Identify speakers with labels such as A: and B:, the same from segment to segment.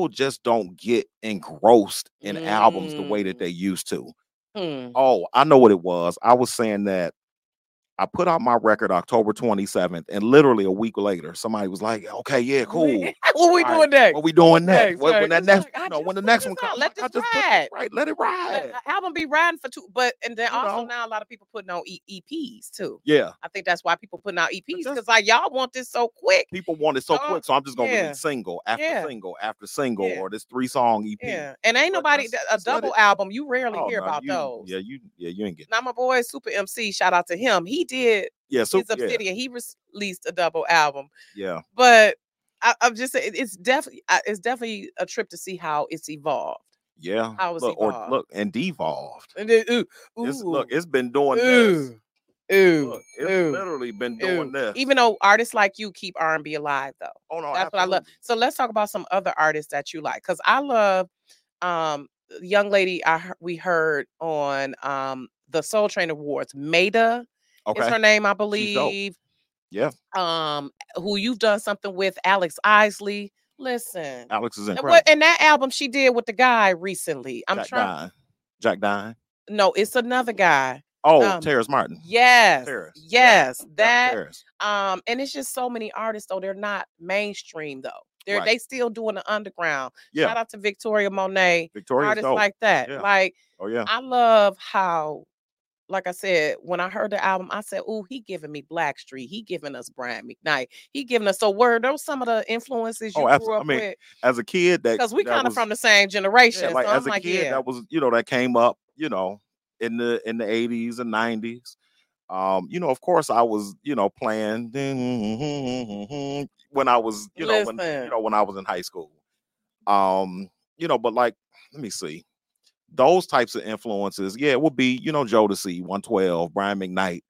A: people just don't get engrossed in albums the way that
B: Mm.
A: they used to.
B: Hmm.
A: Oh, I know what it was. I was saying that I put out my record October 27th, and literally a week later, somebody was like, "Okay, yeah, cool.
B: what we
A: All right,
B: doing next?
A: What we doing next?
B: next,
A: When, when that next, you know, when the next one comes,
B: Let this
A: put
B: ride.
A: right. Let it ride.
B: uh, album be riding for two, but and then
A: You
B: also
A: know.
B: now a lot of people putting on e- EPs too.
A: Yeah,
B: I think that's why people putting out EPs because like y'all want this so quick.
A: people want it so quick, so I'm just gonna
B: yeah.
A: release single after
B: Yeah.
A: single after single,
B: Yeah.
A: or this three song EP.
B: Yeah, and ain't
A: But
B: nobody a
A: let
B: double album. You rarely
A: Oh,
B: hear
A: no,
B: about
A: you-
B: those.
A: Yeah, you yeah you ain't getting.
B: Now my boy Super MC, shout out to him. He did
A: Yeah, so
B: his
A: yeah,
B: Obsidian. He released a double album,
A: yeah,
B: but I, I'm just saying it's definitely it's definitely a trip to see how it's evolved.
A: yeah.
B: How was
A: look, or
B: evolved?
A: look and devolved.
B: And then ooh,
A: It's, look, it's been doing this.
B: ooh, ooh,
A: Look, it's
B: ooh,
A: literally been
B: ooh.
A: doing this.
B: Even though artists like you keep R&B alive though.
A: oh no,
B: That's what I love. So let's talk about some other artists that you like, because I love um young lady I we heard on um the Soul Train Awards, Maida is her name, I believe.
A: yeah,
B: Um, who you've done something with, Alex Isley. Listen,
A: Alex is incredible.
B: what and that album she did with the guy recently. I'm
A: Jack
B: trying.
A: Dine. Jack Dine.
B: No, it's another guy.
A: Oh,
B: Um,
A: Terrace Martin.
B: Yes,
A: Terrace,
B: yes,
A: Yeah,
B: that.
A: Terrace.
B: Um, and it's just so many artists though. They're not mainstream though. They're
A: Right.
B: they still doing the underground.
A: Yeah,
B: Shout out to Victoria Monet,
A: Victoria
B: artists
A: dope.
B: like that.
A: Yeah.
B: Like
A: oh yeah,
B: I love how, like I said, when I heard the album, I said, "Oh, he giving me Blackstreet. He giving us Brian McKnight. He giving us." So word, those some of the influences you
A: Oh,
B: grew
A: I
B: up
A: mean,
B: with,
A: as a kid, that
B: because we kind of from the same generation.
A: yeah, like
B: so
A: as
B: I'm
A: a
B: like,
A: kid,
B: yeah,
A: that was you know that came up, you know, in the in the eighties and nineties. Um, you know, of course, I was you know playing when I was you know when you know when I was in high school. Um, you know, but like, let me see. Those types of influences, yeah, it would be, you know, Jodeci, 112, Brian McKnight,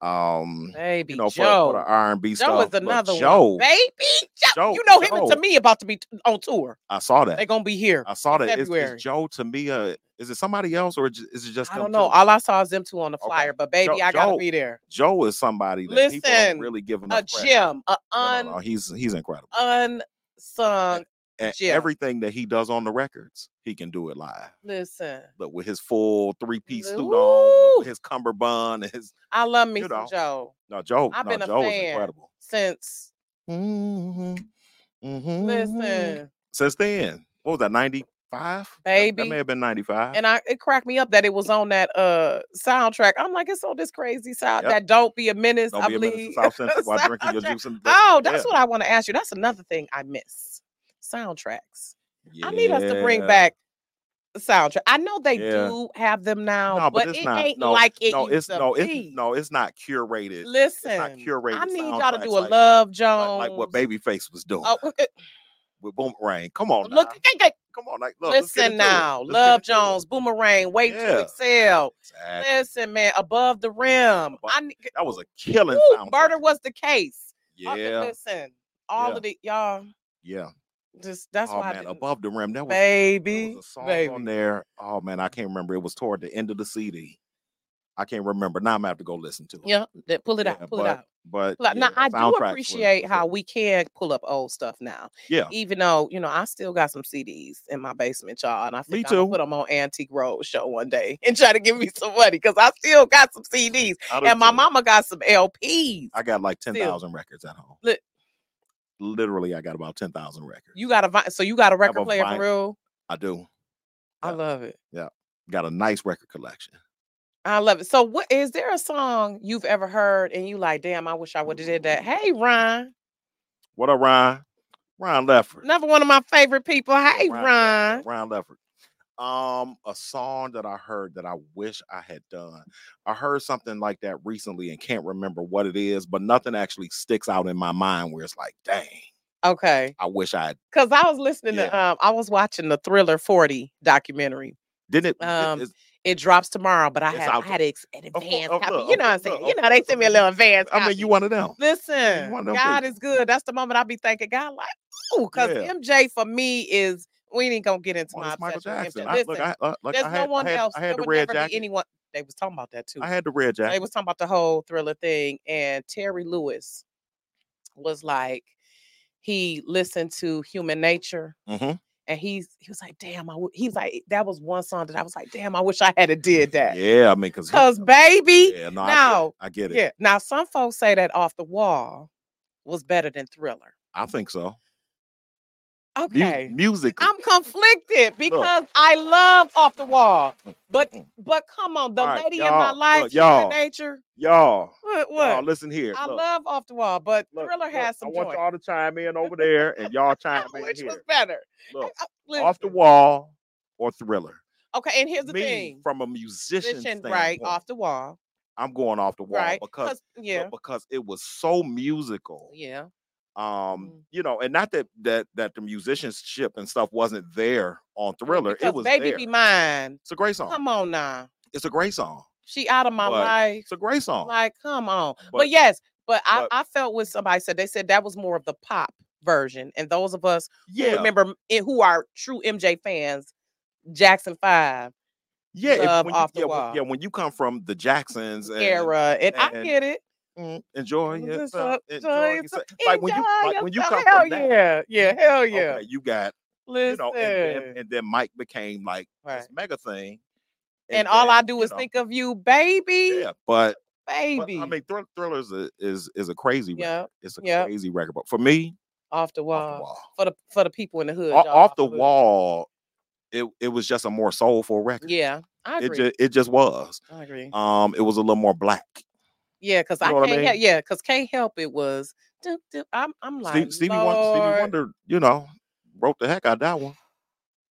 A: um,
B: baby
A: you know,
B: Joe.
A: for the R and B stuff.
B: Joe is
A: but
B: another
A: Joe,
B: one, baby. Joe,
A: Joe-
B: you know him
A: Joe.
B: to me about to be on tour.
A: I saw that.
B: They're gonna be here.
A: I saw that. Is, is Joe to me? Uh, is it somebody else or is it just
B: I don't know.
A: two?
B: All I saw is them two on the
A: Okay.
B: flyer, but baby,
A: Joe-
B: I gotta
A: Joe-
B: be there.
A: Joe is somebody that
B: Listen,
A: really give
B: A gem, a
A: No,
B: un
A: no, no, he's he's incredible.
B: unsung.
A: And
B: gem.
A: everything that he does on the records, he can do it live.
B: Listen,
A: But with his full three piece suit on, his cummerbund, and his
B: I love me
A: You
B: some
A: know.
B: Joe
A: no Joe,
B: I've
A: no
B: been a
A: Joe is
B: fan.
A: incredible.
B: since.
A: Mm-hmm. Mm-hmm.
B: Listen,
A: Since then, what was that? Ninety five, That
B: Baby.
A: may have been ninety five.
B: and I it cracked me up that it was on that uh soundtrack. I'm like, it's on this crazy sound
A: Yep.
B: that don't be a menace.
A: Don't
B: I
A: be a minute South Central while drinking your juice. And
B: Oh, that's
A: yeah.
B: what I want to ask you. That's another thing I miss. Soundtracks. I need us to bring back the soundtrack. I know they
A: Yeah.
B: do have them now,
A: No,
B: but,
A: but it's
B: it
A: not.
B: ain't
A: No,
B: like it
A: no, it's
B: to
A: no, it's no, it's not curated.
B: Listen,
A: curated
B: I need y'all to do a
A: like-
B: Love Jones.
A: like what Babyface was doing
B: Oh,
A: with Boomerang. Come on,
B: look,
A: now.
B: hey, hey,
A: come on, like, look,
B: listen now. Love. Jones, Boomerang, Wait to
A: Yeah.
B: Excel.
A: Exactly.
B: Listen, man, above the rim.
A: Above-
B: I need,
A: That was a killing
B: murder was the case.
A: Yeah,
B: Listen, all
A: Yeah.
B: of it, y'all
A: yeah.
B: Just that's
A: oh
B: why
A: man, above the rim. That was,
B: baby,
A: was a song
B: baby.
A: on there. Oh man, I can't remember. It was toward the end of the CD. I can't remember. Now I'm gonna have to go listen to it.
B: Yeah, pull it
A: Yeah,
B: out, pull it out.
A: But
B: out. Now I do appreciate
A: was
B: how we can pull up old stuff now.
A: Yeah.
B: Even though you know I still got some CDs in my basement, y'all, and I
A: Me
B: think I'm
A: too.
B: put them on Antique Road show one day and try to give me some money because I still got some CDs, and my
A: too.
B: mama got some LPs.
A: I got like ten
B: Still.
A: records at home.
B: Lit-
A: Literally, I got about ten thousand records.
B: You got a so you got a record
A: a
B: player for real?
A: I do.
B: I
A: Yeah.
B: love it.
A: Yeah, got a nice record collection.
B: I love it. So, what is there a song you've ever heard and you like? Damn, I wish I would have did that. Hey, Ryan,
A: What up, Ryan? Ryan Lefford.
B: another one of my favorite people. Hey,
A: Ryan-
B: Ryan.
A: Ryan Lefford. Um, a song that I heard that I wish I had done. I heard something like that recently and can't remember what it is, but nothing actually sticks out in my mind where it's like, dang,
B: Okay.
A: I wish I had.
B: Because I was listening to, um, I was watching the Thriller 40 documentary.
A: Didn't it?
B: Um,
A: it's-
B: It drops tomorrow, but I had, I had an
A: course,
B: advance
A: of
B: copy.
A: course,
B: You know what I'm saying?
A: course,
B: You know, they sent me a little advance.
A: I mean,
B: copy.
A: you one of them.
B: Listen,
A: one of them
B: God
A: people.
B: is good. That's the moment I be thinking, God, like, ooh, because
A: Yeah.
B: MJ for me is, we ain't gonna get into
A: Oh,
B: my
A: Michael Jackson. I,
B: Listen,
A: look, I, uh, look,
B: there's
A: I
B: no
A: had,
B: one
A: I had,
B: else.
A: I had the red jacket.
B: anyone. They was talking about that too.
A: I had the red jacket.
B: They was talking about the whole thriller thing, and Terry Lewis was like, he listened to Human Nature,
A: Mhm.
B: and he's he was like, "Damn, I w-, he was like that was one song that I was like, "Damn, I wish I had a did that."
A: Yeah, I mean, cause,
B: Cause baby,
A: yeah, no,
B: now,
A: I get it. I get it.
B: yeah. Now some folks say that off the wall was better than Thriller.
A: I think so.
B: Okay.
A: music.
B: I'm conflicted because I love off the wall. Mm, mm, but mm. but come on, the
A: right,
B: lady in my life,
A: look, y'all,
B: nature.
A: y'all,
B: What
A: y'all,
B: what?
A: listen here.
B: I
A: look,
B: love off the wall, but
A: look,
B: Thriller
A: look,
B: has some
A: I want y'all to chime in over there, and y'all chime in
B: Which was
A: here.
B: better?
A: Look, off the wall or thriller.
B: Okay, and here's the
A: Me,
B: thing.
A: from a musician standpoint,
B: right off the wall,
A: I'm going off the wall
B: right?
A: because
B: 'Cause- yeah,
A: because it was so musical.
B: yeah.
A: Um,
B: Mm.
A: you know, and not that that that the musicianship and stuff wasn't there on Thriller.
B: Because
A: it was
B: baby
A: there.
B: be mine.
A: It's a great song.
B: Come on now,
A: It's a great song.
B: she out of my
A: But
B: life.
A: It's a great song.
B: Like, come on. But,
A: But-
B: yes, but, I,
A: but-
B: I felt with somebody said they said that was more of the pop version, and those of us who
A: yeah,
B: remember who are true MJ fans, Jackson Five
A: yeah, if- when you,
B: Off the
A: yeah, when-
B: Wall.
A: yeah. When you come from the Jacksons and,
B: era, and, I get it.
A: Mm, enjoy yourself,
B: so-
A: enjoy yourself. Like when you like when you come
B: hell
A: from that,
B: yeah, yeah, hell yeah.
A: okay, you got you
B: Listen,
A: know, and then, and then Mike became like
B: Right.
A: this mega thing,
B: and all
A: then,
B: I do is
A: know,
B: think of you, baby,
A: yeah, but, but
B: baby.
A: I mean, Thr- Thriller is a, is is a crazy, record.
B: yeah,
A: it's a
B: yeah.
A: crazy record. But for me,
B: off the wall,
A: off the wall,
B: for the for the people in the hood.
A: O-
B: y'all,
A: off the
B: hood.
A: wall, it it was just a more soulful record.
B: Yeah, I
A: it
B: agree.
A: just it just was.
B: I agree.
A: Um, it was a little more black.
B: Yeah, because
A: You
B: I
A: know I
B: can't help.
A: mean?
B: Yeah, because can't help it was. doo, doo, I'm I'm like
A: Steve, Stevie, Wonder, Stevie Wonder, you know, wrote the heck out of that one.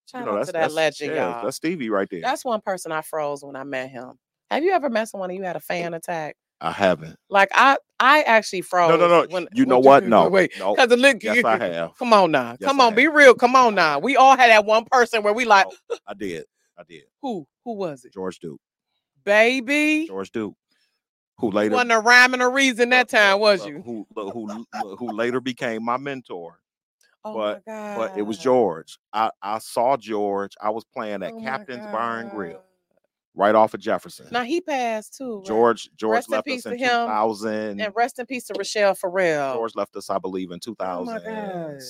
B: Shout
A: you know,
B: out
A: that's
B: to that legend,
A: yeah,
B: y'all.
A: that's Stevie right there.
B: That's one person I froze when I met him. Have you ever met someone and you had a fan attack?
A: I haven't.
B: Like I, I actually froze.
A: No, no, no.
B: When,
A: you know what? No,
B: Wait,
A: no.
B: because look,
A: Yes, I have.
B: Come on now,
A: Yes,
B: come
A: I
B: on, be real. Come on now. We all had that one person where we like,
A: I did. I did.
B: who, who was it,
A: George Duke.
B: baby?
A: George Duke. Who later
B: wasn't a rhyme and a reason that time, was you?
A: Who who who later became my mentor.
B: Oh
A: but-
B: my god!
A: But it was George. I, I saw George. I was playing at
B: Oh
A: Captain's Bar and Grill, right off of Jefferson.
B: Now he passed too. right?
A: George George
B: Rest in
A: left
B: peace
A: us
B: to
A: in
B: him,
A: 2000.
B: and rest in peace to Rachelle Ferrell.
A: George left us, I believe, in
B: Oh my
A: 2000.
B: God.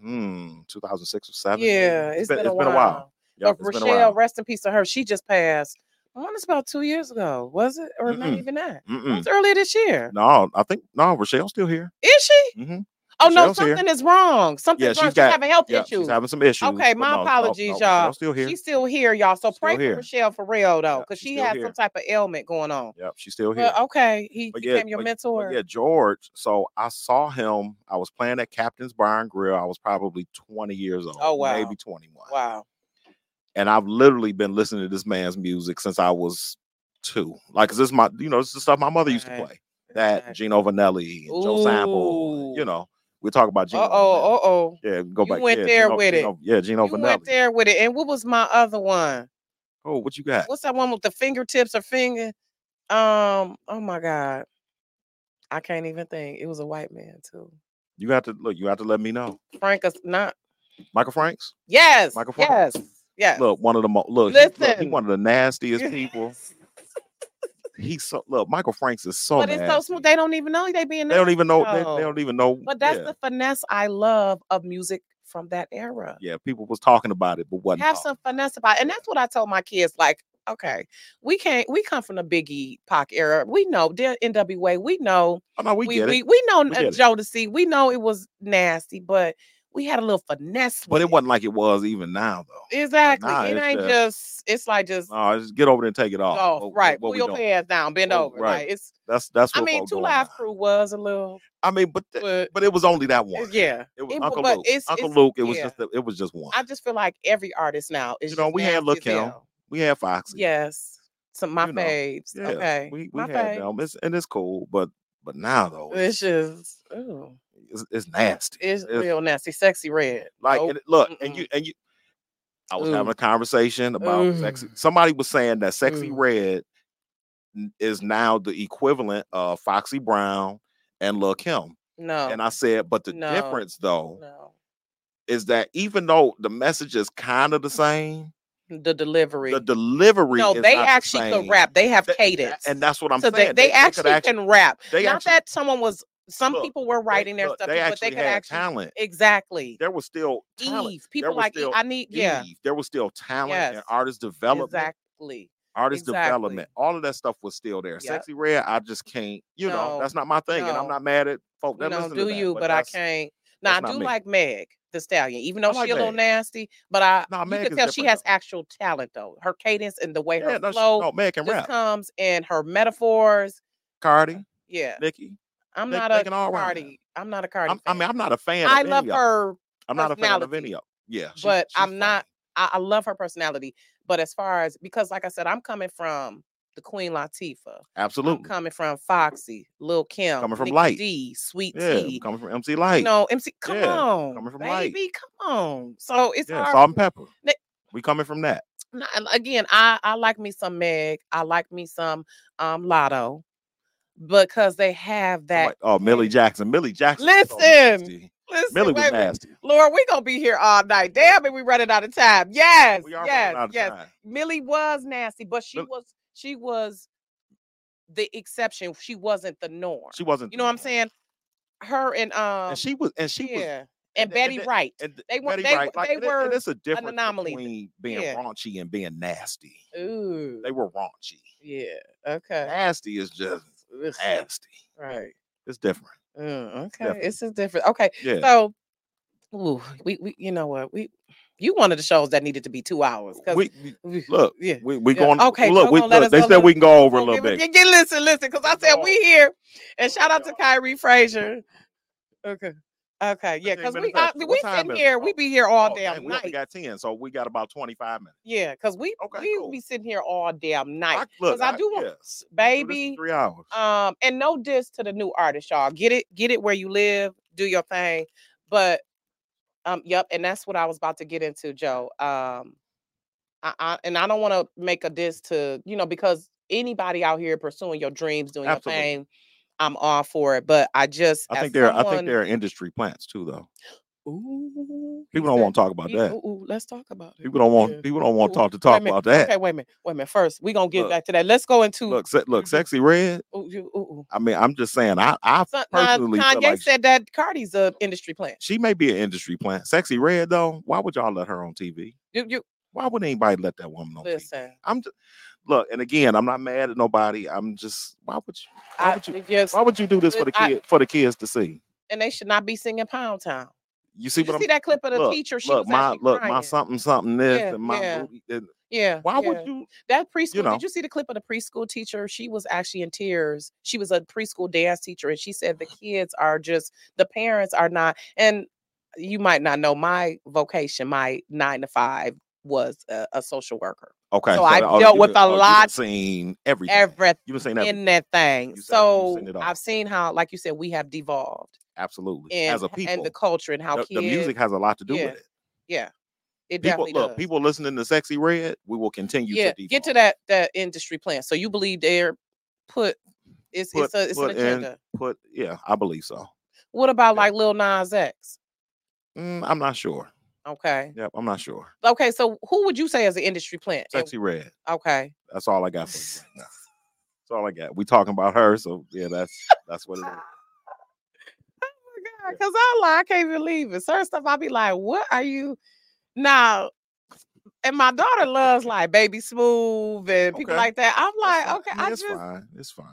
A: Hmm, 2006 or seven.
B: Yeah,
A: maybe.
B: it's been, a,
A: it's
B: while.
A: been a while. Yep,
B: but
A: been a
B: Rachelle,
A: while.
B: rest in peace to her. She just passed. I want it's about two years ago. Was it? Or not
A: Mm-mm.
B: even that? It
A: Mm-mm.
B: was earlier this year.
A: No, I think no, Rachelle's still here.
B: Is she?
A: hmm
B: Oh no,
A: Rachelle's here.
B: something is wrong. Something's
A: she's
B: wrong. She's
A: got-
B: having health
A: Yeah,
B: issues.
A: she's having some issues.
B: Okay, my
A: no, no,
B: apologies,
A: no,
B: y'all.
A: Rachelle's still here.
B: She's still here, y'all. So pray for Rachelle Ferrell though, because
A: she's
B: she has
A: here.
B: some type of ailment going on.
A: Yep, she's still here.
B: Okay, he
A: But yeah,
B: became your
A: but-
B: mentor.
A: But yeah, George. So I saw him. I was playing at Captain's Bar and Grill. I was probably 20 years old.
B: Oh, wow.
A: Maybe 21.
B: Wow.
A: And I've literally been listening to this man's music since I was two. Like, 'cause this is my, you know, this is the stuff my mother used to play. That. Gino Vannelli and Joe Sample. You know, we talk about Gino.
B: Uh oh, uh oh.
A: Yeah, go
B: You
A: back.
B: went
A: yeah,
B: there
A: Gino-
B: with it.
A: Gino- yeah, Gino
B: You
A: Vannelli.
B: went there with it. And what was my other one?
A: Oh, what you got?
B: What's that one with the fingertips or finger? Um, oh my God. I can't even think. It was a white man too.
A: You got to look. You have to let me know.
B: Frank is not.
A: Michael Franks.
B: Yes.
A: Michael
B: yes. Yes.
A: Look, one of the most. Look, he- look, he one of the nastiest people. He's so look. Michael Franks is so.
B: but it's so
A: nasty.
B: smooth. They don't even know they being
A: They don't even know. They, they don't even know.
B: But that's
A: yeah.
B: the finesse I love of music from that era.
A: yeah. People was talking about it, but wasn't.
B: Have
A: talking.
B: some finesse about it. And that's what I told my kids. Like, okay, we can't we come from the Biggie Pac era. We know the NWA, we know
A: Oh no, we,
B: we we, we know
A: We
B: uh. Jodeci. We know it was nasty, but we had a little finesse.
A: But
B: with
A: it wasn't like it was even now, though.
B: exactly.
A: nah,
B: it ain't
A: just-
B: just, it's like just
A: No, just get over there and take it off. What-
B: right.
A: what
B: Pull your
A: doing?
B: pants down, bend
A: Oh,
B: over.
A: right.
B: Like it's
A: That's that's.
B: I mean, Two Live. Crew was a little
A: I mean, but
B: but
A: but it was only that one.
B: yeah.
A: It was
B: it-
A: Uncle
B: but
A: Luke.
B: it's-
A: Uncle
B: it's-
A: Luke. It was
B: yeah.
A: just. It was just one.
B: I just feel like every artist now is
A: You know, we had Lil' Kim. we had Foxy.
B: Yes. Some my
A: You know,
B: faves.
A: Yeah,
B: okay.
A: We we
B: my
A: had
B: faves.
A: them. It's and it's cool, but but now though,
B: It's
A: it's,
B: just ooh,
A: it's, it's nasty.
B: it's
A: It's-
B: real nasty. Sexy red.
A: Like
B: Nope.
A: and look, and
B: Mm-mm.
A: you and you. I was
B: Ooh.
A: having a conversation about sexy. Mm-hmm. Somebody was saying that sexy
B: Ooh.
A: red is now the equivalent of Foxy Brown and Lil Kim.
B: No.
A: And I said, but the
B: No.
A: difference though
B: no.
A: is that even though the message is kind of the same,
B: The delivery.
A: the delivery.
B: no, they
A: the
B: actually
A: same.
B: could rap. They have cadence.
A: and that's what I'm
B: so
A: saying.
B: they, they,
A: could
B: actually, can rap.
A: they
B: Not
A: actually-
B: that someone was some
A: look,
B: people were
A: They-
B: writing their
A: look,
B: stuff,
A: They
B: but they could
A: had
B: actually
A: talent.
B: exactly.
A: There was still talent.
B: Eve, people like
A: still
B: I need yeah,
A: There was still talent and artist development.
B: exactly.
A: Artist
B: exactly.
A: development. All of that stuff was still there.
B: Yep.
A: Sexy Red, I just can't, you know, that's not my thing. And I'm not mad at folk
B: You
A: that listen
B: do
A: to that.
B: you? But, I can't. Now I do
A: me.
B: like Meg the Stallion, even though
A: like
B: she a little nasty, but I
A: Nah,
B: you
A: Meg
B: could tell she has
A: though.
B: actual talent though. Her cadence and the way
A: Yeah,
B: her
A: no, she-
B: flow
A: no, Meg can rap.
B: comes and her metaphors.
A: Cardi,
B: Yeah,
A: Nicki.
B: I'm
A: they-
B: not
A: they
B: a
A: can all rap.
B: Cardi. I'm not a Cardi.
A: I'm, I mean. I'm not a fan.
B: I
A: of
B: love her
A: I'm not a fan of any of. Yeah, she-
B: but I'm not. I, I love her personality. But as far as because, like I said, I'm coming from the Queen Latifah. I'm
A: Absolutely.
B: coming from Foxy, Lil Kim,
A: Coming from
B: Nicki
A: Light.
B: D, Sweet
A: Yeah, coming from MC Lyte.
B: You know, MC. Come
A: Yeah,
B: on,
A: coming from Lyte.
B: baby, come on. So it's
A: yeah,
B: hard.
A: salt and pepper. We coming from that.
B: Again, I I like me some Meg. I like me some um Latto because they have that.
A: Like, oh, Millie. Jackson. Millie Jackson.
B: Listen. Listen,
A: Millie was nasty.
B: Lord, we gonna be here all night. Damn it, we running out of time. Yes,
A: We are
B: yes,
A: running out of
B: yes.
A: time.
B: Millie was nasty, but she
A: Mill-
B: was she was the exception. She wasn't the norm.
A: She wasn't.
B: you know what I'm saying? Her and um
A: And she was. And she was.
B: and,
A: and-
B: Betty
A: and
B: Wright.
A: And
B: They were-
A: Betty
B: they
A: Wright,
B: were-
A: like,
B: they were
A: and it's a difference
B: anomaly.
A: between being
B: Yeah.
A: raunchy and being nasty.
B: Ooh,
A: They were raunchy.
B: yeah, okay,
A: Nasty is just
B: Ugh,
A: nasty.
B: right.
A: It's different.
B: Mm, okay,
A: Definitely.
B: it's just different. Okay,
A: Yeah.
B: so, ooh, we we you know what we you one of the shows that needed to be two hours.
A: we, we- look,
B: yeah.
A: we we
B: Yeah,
A: going.
B: okay,
A: look, we, look, they said
B: little-
A: we can go over a little bit.
B: you listen, listen, because I said we here, and shout out to. Kyrie Frazier. Okay, okay, yeah, because we uh, we sitting here, we
A: Oh,
B: be here all
A: Oh,
B: damn
A: we only
B: night.
A: got ten, so we got about twenty five minutes.
B: Yeah, because we
A: Okay,
B: we
A: cool.
B: be sitting here all damn night.
A: I, look,
B: I do want-
A: yeah, we do
B: baby,
A: three hours.
B: Um, and no diss to the new artist, y'all. Get it, get it where you live, do your thing. But um, yep, and that's what I was about to get into, Joe. Um, I, I and I don't want to make a diss to you know because anybody out here pursuing your dreams, doing
A: Absolutely.
B: your thing, I'm all for it. But I just,
A: I think there. I think there are industry plants too, though.
B: Ooh,
A: People don't want to talk about that.
B: ooh, ooh, let's talk about it.
A: People don't want.
B: Yeah.
A: People don't want to talk to talk about that.
B: Okay, wait a minute, wait a minute. First, we're gonna get
A: Look.
B: back to that. Let's go into.
A: Look, se- look,
B: Mhm.
A: sexy red.
B: ooh.
A: I mean, I'm just saying. I, I
B: So,
A: personally feel
B: Kanye
A: like
B: said that Cardi's a industry plant.
A: she may be an industry plant. Sexy red though. Why would y'all let her on TV?
B: You, you
A: Why would anybody let that woman on TV?
B: listen.
A: I'm just look, and again, I'm not mad at nobody. I'm just why would you why would you
B: yes,
A: why would you do this for the
B: I-
A: for the kids to see?
B: and they should not be singing Pound Town.
A: You see
B: Did
A: what I'm see
B: that clip of the
A: look,
B: teacher? She
A: look,
B: was
A: my look, my something, something this
B: Yeah,
A: and my
B: yeah.
A: booty, and
B: Yeah.
A: why
B: yeah.
A: would you
B: that preschool?
A: know.
B: Did you see the clip of the preschool teacher? She was actually in tears. She was a preschool dance teacher, and she said the kids are just the parents are not. And you might not know my vocation. My nine to five was a, a social worker.
A: Okay?
B: So I've
A: oh,
B: dealt with a
A: oh,
B: lot-
A: seen everything.
B: Everything
A: you been saying that
B: in that thing. So
A: seen.
B: I've seen how, like you said, we have devolved
A: absolutely
B: and
A: as a people.
B: and the culture and how
A: the,
B: kids.
A: the music has a lot to do
B: yeah,
A: with it.
B: yeah, it
A: People
B: definitely
A: look,
B: does.
A: people listening to Sexy Red, we will continue
B: yeah,
A: to
B: get to that that industry plan. So you believe they're put it's
A: Put-
B: it's a it's an
A: put in-
B: agenda.
A: Put yeah, I believe so.
B: What about
A: yeah.
B: like Lil Nas X?
A: Mm, I'm not sure.
B: Okay,
A: Yep, I'm not sure.
B: okay. So who would you say is an industry plant?
A: Sexy Red.
B: Okay,
A: That's all I got for you right. That's all I got. We talking about her, so yeah, that's that's what it is.
B: Oh my god, because I like I can't believe it. Certain stuff I'll be like, what are you now? And my daughter loves like Baby Smooth and people
A: Okay.
B: like that. I'm like, okay,
A: I
B: I
A: it's
B: just
A: fine. It's fine.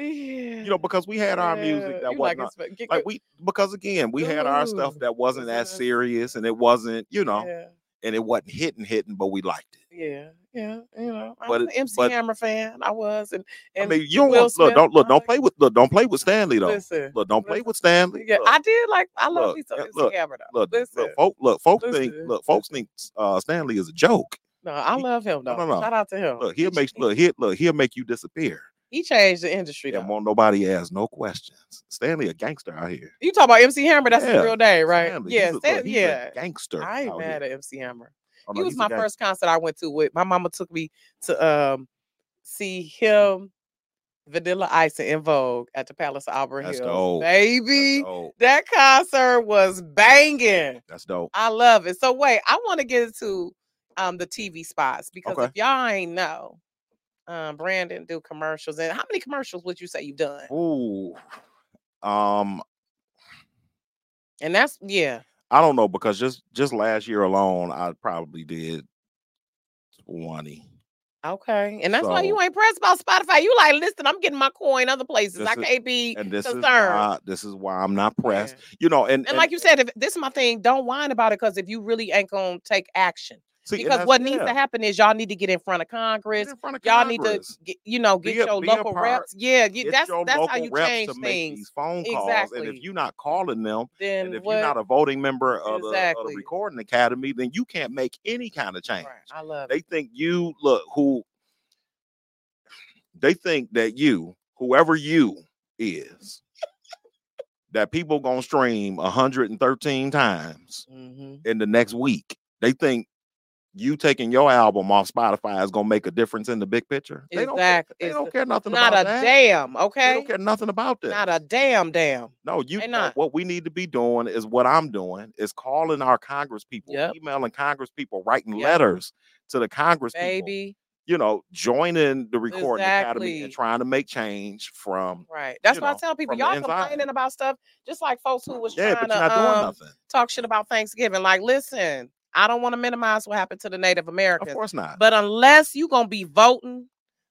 B: Yeah.
A: You know, because we had our music that
B: you
A: wasn't
B: like,
A: like we because again we had our stuff that wasn't as serious and it wasn't you know
B: yeah.
A: and it wasn't hitting hitting but we liked it.
B: Yeah, yeah, you know, I
A: But
B: an MC
A: but-
B: Hammer fan. I was, and
A: I
B: and
A: mean you don't want, look don't look don't play with look don't play with Stanley though.
B: listen,
A: Look don't play
B: listen.
A: with Stanley.
B: yeah,
A: Look,
B: I did like. I love
A: look, yeah,
B: MC
A: look,
B: Hammer though.
A: look,
B: listen,
A: look, folk, look, folks think, look, folks think uh, Stanley is a joke.
B: no, I
A: he-
B: love him though.
A: no, no.
B: Shout out to him.
A: Look, he'll make look, he look, he'll make you disappear.
B: He changed the industry though.
A: won't nobody ask no questions. Stanley a gangster out here.
B: You talk about MC Hammer? That's his real name, right?
A: Stanley,
B: yeah,
A: he's
B: Stan- yeah.
A: gangster.
B: I ain't mad
A: here.
B: at MC Hammer.
A: Oh,
B: he was my first concert I went to with my mama took me to um see him, Vanilla Ice and En Vogue at the Palace of Auburn
A: That's
B: Hills.
A: dope.
B: Baby,
A: dope.
B: that concert was banging.
A: That's dope.
B: I love it. So wait, I want to get into um the TV spots because
A: Okay.
B: if y'all ain't know, um Brandon do commercials and how many commercials would you say you've done?
A: Ooh, Um,
B: And that's yeah.
A: I don't know because just just last year alone, I probably did twenty.
B: Okay. And that's why you ain't pressed about Spotify. You like, listen, I'm getting my coin other places. I can't be
A: And this
B: concerned.
A: is why this is why I'm not pressed.
B: Yeah.
A: You know, and
B: And like you said, if this is my thing, don't whine about it because if you really ain't gonna take action,
A: see,
B: because what needs
A: yeah,
B: to happen is y'all need to get in front of Congress.
A: front of
B: Y'all need to, get, you know, get
A: Be
B: your
A: be
B: local reps. Yeah,
A: Get
B: that's
A: your
B: that's how you
A: reps
B: change things.
A: these phone calls. And if you're not calling them,
B: Then
A: and if
B: what?
A: you're not a voting member of, the, of the recording academy, then you can't make any kind of change.
B: Right, I love it.
A: They think you look who they think that you, whoever you is, that people gonna stream 113 times
B: Mhm.
A: in the next week. They think you taking your album off Spotify is gonna make a difference in the big picture. They don't care, they
B: it's
A: don't care nothing about that.
B: Not
A: about
B: a
A: that.
B: damn, okay?
A: They don't care nothing about that.
B: Not a damn damn.
A: No, you
B: not.
A: what we need to be doing is what I'm doing is calling our Congress people,
B: Yep.
A: emailing Congress people, writing
B: Yep.
A: letters to the Congress people,
B: Baby.
A: you know, joining the recording academy and trying to make change from
B: Right. That's
A: you
B: why I tell people, y'all complaining about stuff just like folks who was
A: yeah,
B: trying to um, talk shit about Thanksgiving. Like, listen, I don't want to minimize what happened to the Native Americans.
A: Of course not.
B: But unless you're gonna be voting,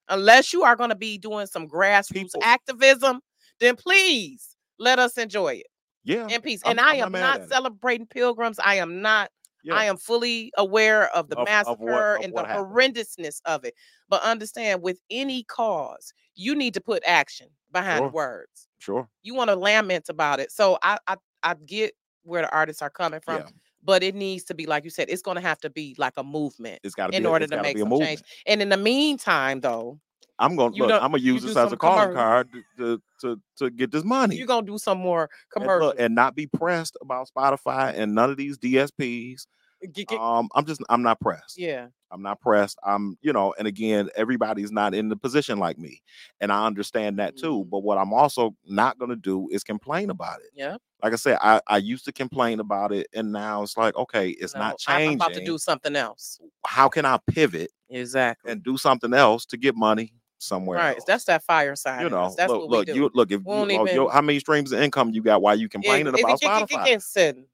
B: unless you are gonna be doing some grassroots
A: People-
B: activism, then please let us enjoy it
A: yeah,
B: in peace.
A: I'm-
B: and I
A: I'm not
B: am
A: mad
B: not
A: at it.
B: celebrating pilgrims. I am not.
A: yeah.
B: I am fully aware of the
A: Of- of
B: massacre
A: what- of
B: and the
A: happened.
B: horrendousness of it. But understand, with any cause, you need to put action behind
A: Sure.
B: words.
A: sure.
B: You want to lament about it. So I, I I get where the artists are coming from,
A: yeah,
B: but it needs to be like you said. It's going to have to be like a movement
A: it's got to be
B: in
A: a-
B: order to make
A: be a
B: some
A: movement.
B: change. And in the meantime, though,
A: I'm gonna look. I'm gonna use this as a calling card to, to to to get this money.
B: you're gonna do some more
A: and, look, and not be pressed about Spotify and none of these DSPs.
B: Get- get-
A: Um, I'm just I'm not pressed.
B: yeah,
A: I'm not pressed. I'm, you know, and again, everybody's not in the position like me. And I understand that too.
B: Mhm.
A: But what I'm also not gonna do is complain about it.
B: yeah.
A: Like I said, I, I used to complain about it, and now it's like, okay, it's
B: No,
A: not
B: I- I'm
A: changing.
B: about to do something else.
A: How can I pivot
B: Exactly.
A: and do something else to get money somewhere?
B: right.
A: else?
B: That's that fire sign.
A: you know.
B: That's
A: look,
B: what
A: look,
B: we do.
A: you look if you,
B: even-
A: how many streams of income you got while you complaining
B: if
A: about
B: it
A: Spotify?
B: get sitting.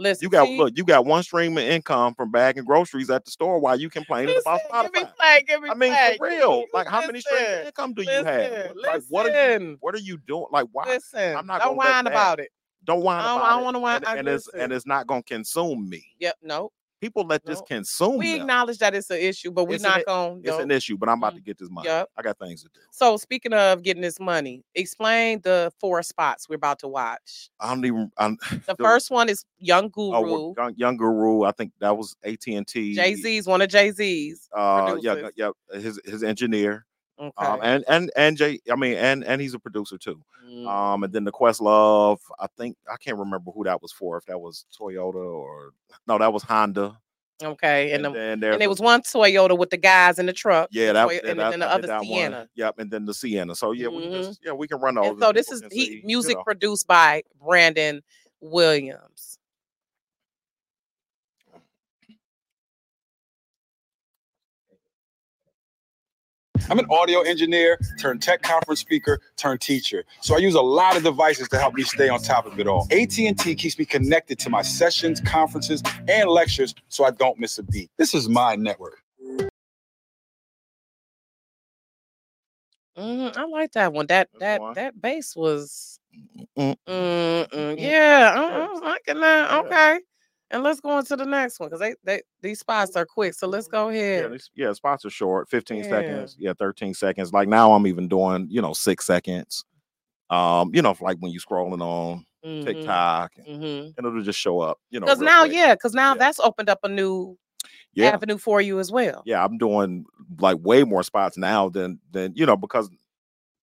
B: Listen,
A: You got
B: see?
A: look, you got one stream of income from bagging groceries at the store while you complaining about
B: Listen, give me
A: Spotify.
B: play, give me
A: I mean, for real. Like, how many streams of income do you
B: listen,
A: have? Like, what are you?
B: listen,
A: What are you doing? Like, why?
B: Listen,
A: I'm not
B: don't whine about it.
A: Don't whine
B: I don't- don't wanna whine-
A: And, and it's and it's not gonna consume me.
B: Yep, no.
A: People let this consume
B: We
A: them.
B: acknowledge that it's an issue, but we're
A: It's
B: not going
A: It's an issue, but I'm about
B: Mm.
A: to get this money.
B: Yep.
A: I got things to do.
B: So speaking of getting this money, explain the four spots we're about to watch.
A: I don't even. I'm,
B: The first one is Young
A: oh,
B: Guru.
A: well, young, young Guru. I think that was AT and T.
B: Jay Z's one of Jay Z's.
A: Uh, yeah, yeah. His his engineer.
B: Okay.
A: Um, and and and Jay. I mean, and and he's a producer too.
B: Mm,
A: Um, and then the Questlove, I think I can't remember who that was for. If that was Toyota or no, that was Honda.
B: okay, and,
A: And,
B: the,
A: then there's
B: and it was one Toyota with the guys in the truck.
A: yeah, that,
B: Toy-
A: yeah,
B: and,
A: that
B: then the other
A: that
B: Sienna.
A: one. Yep, and then the Sienna. So yeah, we can
B: Mhm.
A: just yeah we can run.
B: And so this is he,
A: see, you
B: music
A: know.
B: produced by Brandon Williams.
C: I'm an audio engineer, turned tech conference speaker, turned teacher. So I use a lot of devices to help me stay on top of it all. AT&T keeps me connected to my sessions, conferences, and lectures so I don't miss a beat. This is my network.
B: Mhm, I like that one. That that that bass was.
A: Mm,
B: Mm-mm,
A: mm,
B: yeah, I-
A: yeah.
B: I'm liking that.
A: Yeah.
B: Okay, and let's go on to the next one because they, they these spots are quick. So let's go
A: Yeah,
B: ahead.
A: yeah, spots are short, 15
B: Yeah.
A: seconds. Yeah, 13 seconds. Like now I'm even doing, you know, six seconds. Um, you know, like when you're scrolling on TikTok and,
B: Because
A: and it'll just show up, you know.
B: Mm-hmm. now,
A: quick.
B: yeah, because now
A: Yeah.
B: that's opened up a new
A: yeah,
B: avenue for you as well.
A: yeah, I'm doing like way more spots now than than you know, because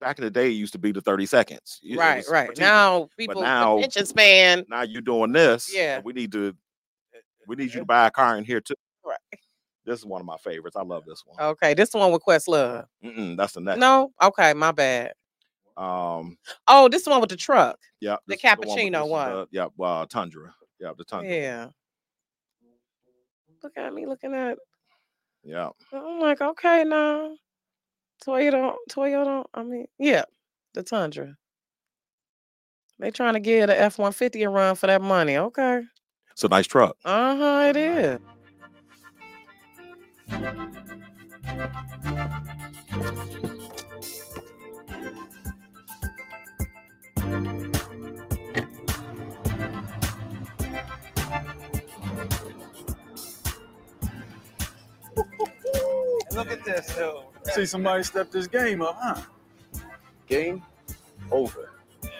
A: back in the day it used to be the 30 seconds. It
B: right, right. Now people
A: now-
B: attention span.
A: now you're doing this.
B: Yeah.
A: we need to we need you to buy a car in here too.
B: Right.
A: This is one of my favorites. I love this one.
B: Okay, this one with Questlove.
A: Mm-mm, that's the next.
B: No, okay, my bad.
A: Um,
B: Oh, this one with the truck.
A: yeah,
B: The
A: this is one
B: cappuccino one.
A: the- yeah, uh, Tundra. Yeah, the Tundra.
B: Yeah. Look at me looking at.
A: Yeah.
B: I'm like, okay, now Toyota, Toyota. I mean, yeah, the Tundra. They trying to get a F one fifty a run for that money. Okay.
A: It's a nice truck.
B: Uh huh. It is.
D: Look at this, though.
C: See somebody step this game up, huh? Game over.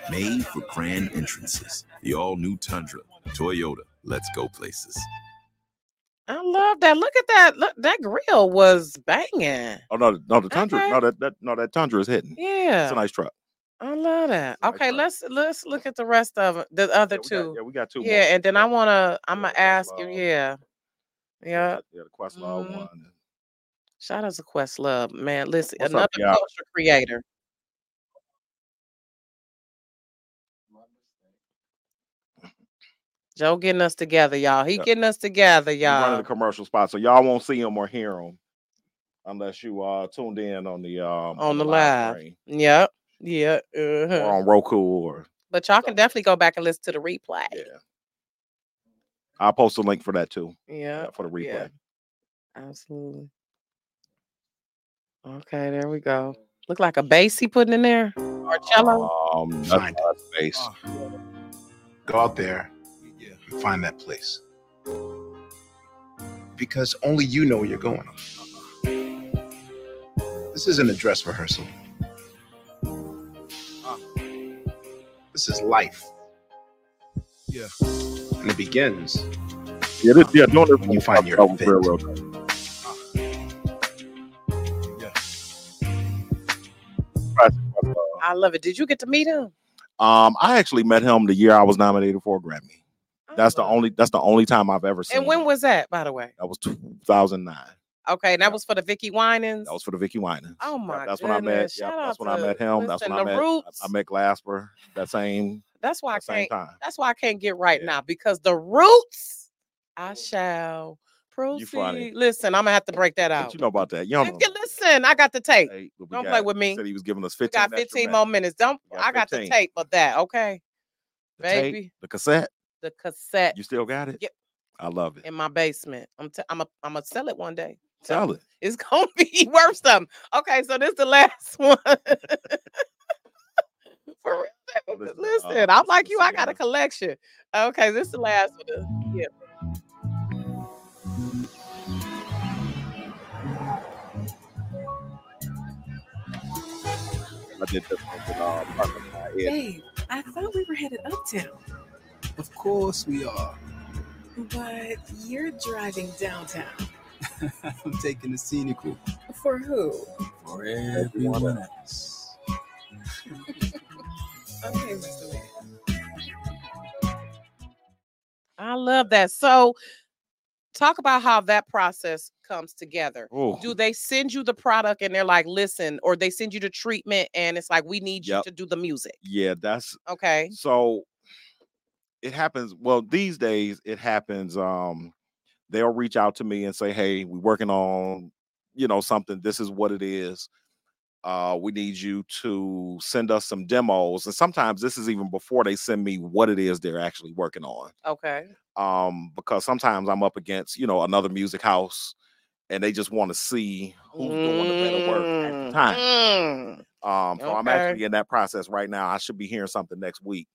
E: Made for grand entrances. The all new Tundra. Toyota. Let's go places.
B: I love that. Look at that. Look, that grill was banging.
A: Oh no, no, the Tundra.
B: Okay.
A: No, that, that no, that Tundra is hitting.
B: Yeah, it's
A: a nice truck.
B: I love that.
A: nice
B: Okay,
A: truck.
B: let's let's look at the rest of it. The other
A: Yeah, we got-
B: two.
A: yeah, we got two. more.
B: Yeah, and then I wanna. I'm gonna ask you. Yeah, yeah.
A: Yeah, the Questlove
B: Mhm.
A: one.
B: Shout out to Questlove, man. Listen,
A: What's
B: another
A: y'all?
B: culture creator. Joe getting us together, y'all. He
A: Yeah.
B: getting us together,
A: He's running
B: y'all.
A: the commercial spot, so y'all won't see him or hear him unless you uh tuned in on the um
B: On the live.
A: stream
B: Yep. Yeah.
A: or
B: uh-huh.
A: on Roku or
B: But y'all can definitely go back and listen to the replay.
A: yeah. I'll post a link for that too.
B: Yeah.
A: Yeah, for the replay.
B: yeah. Absolutely. Okay, there we go. Look like a bass he putting in there. Or cello.
A: Um, that's
D: Find it. Go out there and find that place. Because only you know where you're going. This isn't a dress rehearsal. This is life.
F: Yeah.
D: And it begins
A: Yeah, this, yeah, doing this
D: When you find your
A: Questlove was
D: fit.
A: real, real good.
F: Yeah.
B: I love it. Did you get to meet him?
A: Um, I actually met him the year I was nominated for a Grammy. That's the only. That's the only time I've ever seen.
B: And when was that, by the way?
A: that was 2009.
B: Okay, and that was for the Vicky Winans.
A: That was for the Vicky Winans.
B: Oh my
A: That's when I met.
B: goodness.
A: Yep, that's when I met him. That's when I met.
B: Roots.
A: I, met Glasper. That same.
B: That's why I
A: same
B: can't.
A: time.
B: That's why I can't get right
A: Yeah.
B: now because the roots. I shall proceed. Listen, I'm gonna have to break that out.
A: What you know about that? You don't know.
B: Listen, I got the tape.
A: Hey,
B: Don't
A: got-
B: play with me.
A: Said he was giving us
B: We
A: 15.
B: got 15 more
A: minutes.
B: Don't
A: got
B: I got the tape of that? Okay,
A: The tape,
B: baby.
A: the cassette.
B: The cassette
A: You still got it?
B: Yep.
A: I love it.
B: in my basement. I'm t- I'm a I'm gonna sell it one day.
A: Sell it.
B: It's gonna be worth something. Okay, so this is the last one. For real.
A: Listen, uh,
B: I'm like you. I got a collection. Okay, this is the last one. Yeah.
A: I did this one with uh, Parker and
G: Babe, I thought we were headed uptown,
F: Of course we are.
G: but you're driving downtown.
F: I'm taking the scenic route
G: For who?
F: for everyone else.
G: Okay, Mr. Man.
B: I love that. So, talk about how that process comes together.
A: Oh,
B: Do they send you the product and they're like, listen, or they send you the treatment and it's like, we need you to do the music?
A: yeah, that's
B: Okay.
A: so it happens well these days it happens um they'll reach out to me and say hey we're working on you know something this is what it is uh we need you to send us some demos and sometimes this is even before they send me what it is they're actually working on
B: Okay.
A: um because sometimes i'm up against you know another music house and they just want to see who's doing the better work at the time
B: Mm.
A: um, so I'm actually in that process right now. I should be hearing something next week.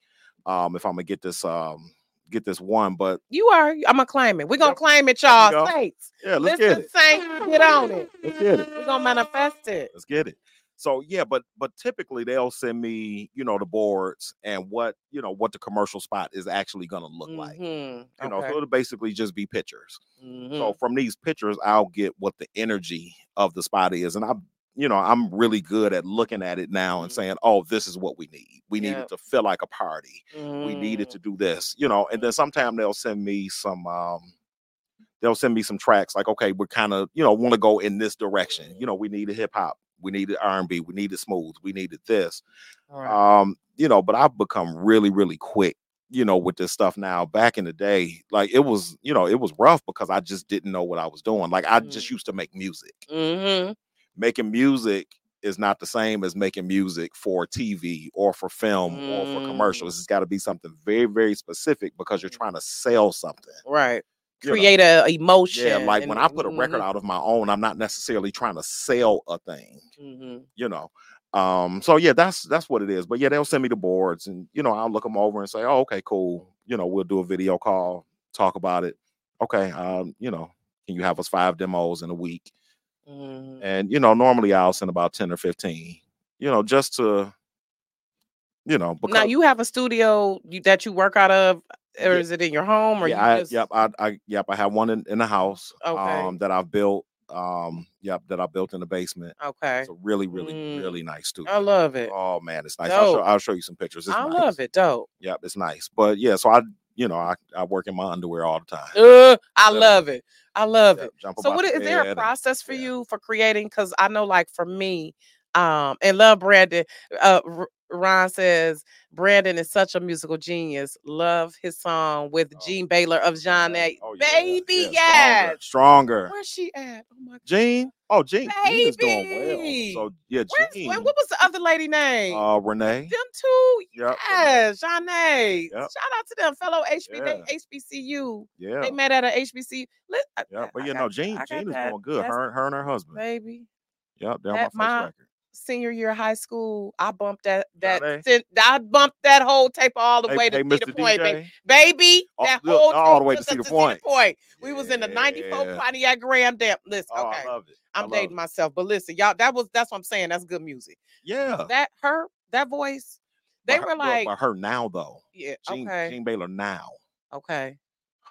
A: Um, if I'm gonna get this um get this one, but
B: You are. I'm gonna claim it. We're gonna
A: Yep.
B: claim it, y'all.
A: go.
B: Saints.
A: yeah, let's
B: Listen,
A: get it.
B: Saints, get on it.
A: Let's get it.
B: We're gonna manifest it.
A: Let's get it. So yeah, but but typically they'll send me, you know, the boards and what you know what the commercial spot is actually gonna look like.
B: Mhm,
A: You know, so it'll basically just be pictures.
B: mhm.
A: So from these pictures, I'll get what the energy of the spot is, and I'm, you know, I'm really good at looking at it now and
B: Mhm.
A: saying, "Oh, this is what we need. We need
B: Yep.
A: it to feel like a party. We needed
B: Mm,
A: to do this, you know." And then sometimes they'll send me some, um, they'll send me some tracks like, "Okay, we're kind of, you know, want to go in this direction. You know, we need a hip hop, we needed R and B, we needed smooth, we needed this."
B: right.
A: um you know but i've become really really quick you know with this stuff now back in the day like it was you know it was rough because i just didn't know what i was doing like i just used to make music
B: Mhm.
A: Making music is not the same as making music for TV or for film or for
B: Mm.
A: commercials. It's got to be something very, very specific because you're trying to sell something.
B: Right.
A: you know.
B: Create a emotion.
A: Yeah, like when I put a record
B: mhm,
A: out of my own, I'm not necessarily trying to sell a thing,
B: mhm.
A: you know. Um, so yeah, that's that's what it is. But yeah, they'll send me the boards and you know, I'll look them over and say, Oh, okay, cool. You know, we'll do a video call, talk about it. Okay, um, you know, can you have us five demos in a week?
B: Mhm.
A: And you know, normally I'll send about 10 or 15, you know, just to you know, because
B: Now you have a studio you, that you work out of, or
A: Yeah.
B: is it in your home, or
A: yeah,
B: you
A: I,
B: just
A: yep, I, I yep, I have one in, in the house
B: Okay.
A: um that I've built. Um, yep, that I built in the basement.
B: okay?
A: It's a really, really,
B: Mm.
A: really nice studio.
B: I love it.
A: Oh man, it's nice. I'll show, I'll show you some pictures. It's
B: I
A: nice.
B: love it. Dope.
A: Yep, it's nice. But yeah, so I, you know, I, I work in my underwear all the time.
B: Uh, I
A: Literally.
B: love it. I love
A: Yep,
B: it. So what is,
A: is
B: there a
A: and-
B: process for
A: yeah.
B: you for creating? Because I know, like for me, um, and love Brandon. Uh, Ron says Brandon is such a musical genius. Love his song with
A: Oh,
B: Jean Baylor of Zhané.
A: Oh, yeah,
B: Baby,
A: yeah,
B: yes.
A: Stronger. stronger.
B: Where's she at? Oh my God.
A: Jean. Oh, Jean. Jean is doing well. So yeah,
B: Where's,
A: Jean.
B: what what was the other lady name?
A: uh, Renee.
B: them two.
A: Yep.
B: Yes, Jean.
A: Yep.
B: Shout out to them, fellow HB,
A: Yeah.
B: HBCU.
A: Yeah.
B: They met at a HBCU. Lit- I-
A: Yeah, but you know, Jean,
B: got
A: Jean is
B: that.
A: doing good.
B: That's-
A: Her, her and her husband.
B: baby.
A: Yep, they're on my first record.
B: Senior year of high school, I bumped that that sin- I bumped that whole tape all the
A: Hey,
B: way to
A: hey,
B: Cedar
A: Mr.
B: Point, baby.
A: DJ.
B: baby
A: Oh,
B: that whole
A: all the way to
B: took us
A: Cedar Point.
B: Point. We was in the '94
A: Yeah.
B: Pontiac Grand Am. Listen,
A: Oh,
B: okay,
A: I love it. I
B: I'm
A: love
B: dating
A: it.
B: myself, but listen, y'all, that was that's what I'm saying. That's good music.
A: Yeah.
B: That her, that voice, they
A: her-
B: were like,
A: but her now though.
B: yeah,
A: Jean,
B: okay,
A: Jean Baylor now.
B: okay,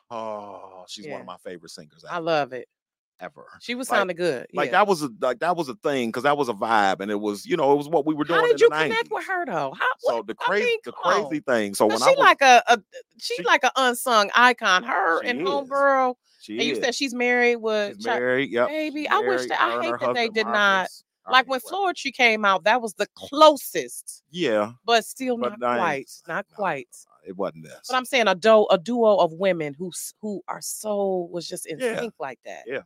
A: Oh, she's one of my favorite singers
B: I love it.
A: Ever.
B: She was
A: Like-
B: sounding good.
A: Like
B: yeah.
A: that was a like that was a thing because that was a vibe and it was you know it was what we were doing
B: How did you
A: the
B: connect
A: 90s.
B: with her though? How,
A: So
B: what-
A: the
B: I
A: crazy
B: mean,
A: the
B: come on.
A: crazy thing. So when
B: 'Cause
A: I
B: she
A: was
B: like a, a she's
A: she-
B: like an unsung icon. Her and
A: is.
B: homegirl.
A: she
B: And you said she's married with
A: she's
B: Chi-
A: married. Yep.
B: baby. I wish that I hate that they did not
A: I
B: like when
A: well,
B: Floetry came out. That was the closest,
A: Yeah,
B: but still
A: But
B: not quite, not
A: No,
B: quite.
A: it wasn't this.
B: But I'm saying a duo, a duo of women who who are so was just in
A: Yeah.
B: sync like that.
A: Yeah.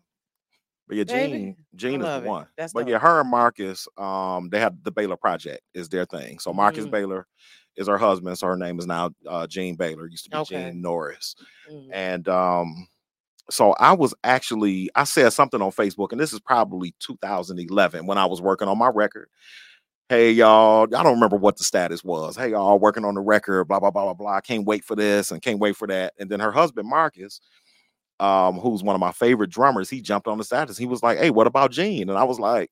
A: But yeah,
B: Baby,
A: Jean, Jean is the
B: it.
A: one.
B: That's
A: but yeah, her and Marcus, um, they have the Baylor Project is their thing. So Marcus
B: Mhm.
A: Baylor is her husband, so her name is now uh, Jean Baylor. Used to be
B: Okay.
A: Jean Norris.
B: Mhm.
A: And um, so I was actually I said something on Facebook, and this is probably 2011 when I was working on my record. Hey y'all, I don't remember what the status was. Hey y'all, working on the record, blah blah blah blah blah. I can't wait for this and can't wait for that. And then her husband Marcus, um, who's one of my favorite drummers, he jumped on the status. He was like, "Hey, what about Jean?" And I was like,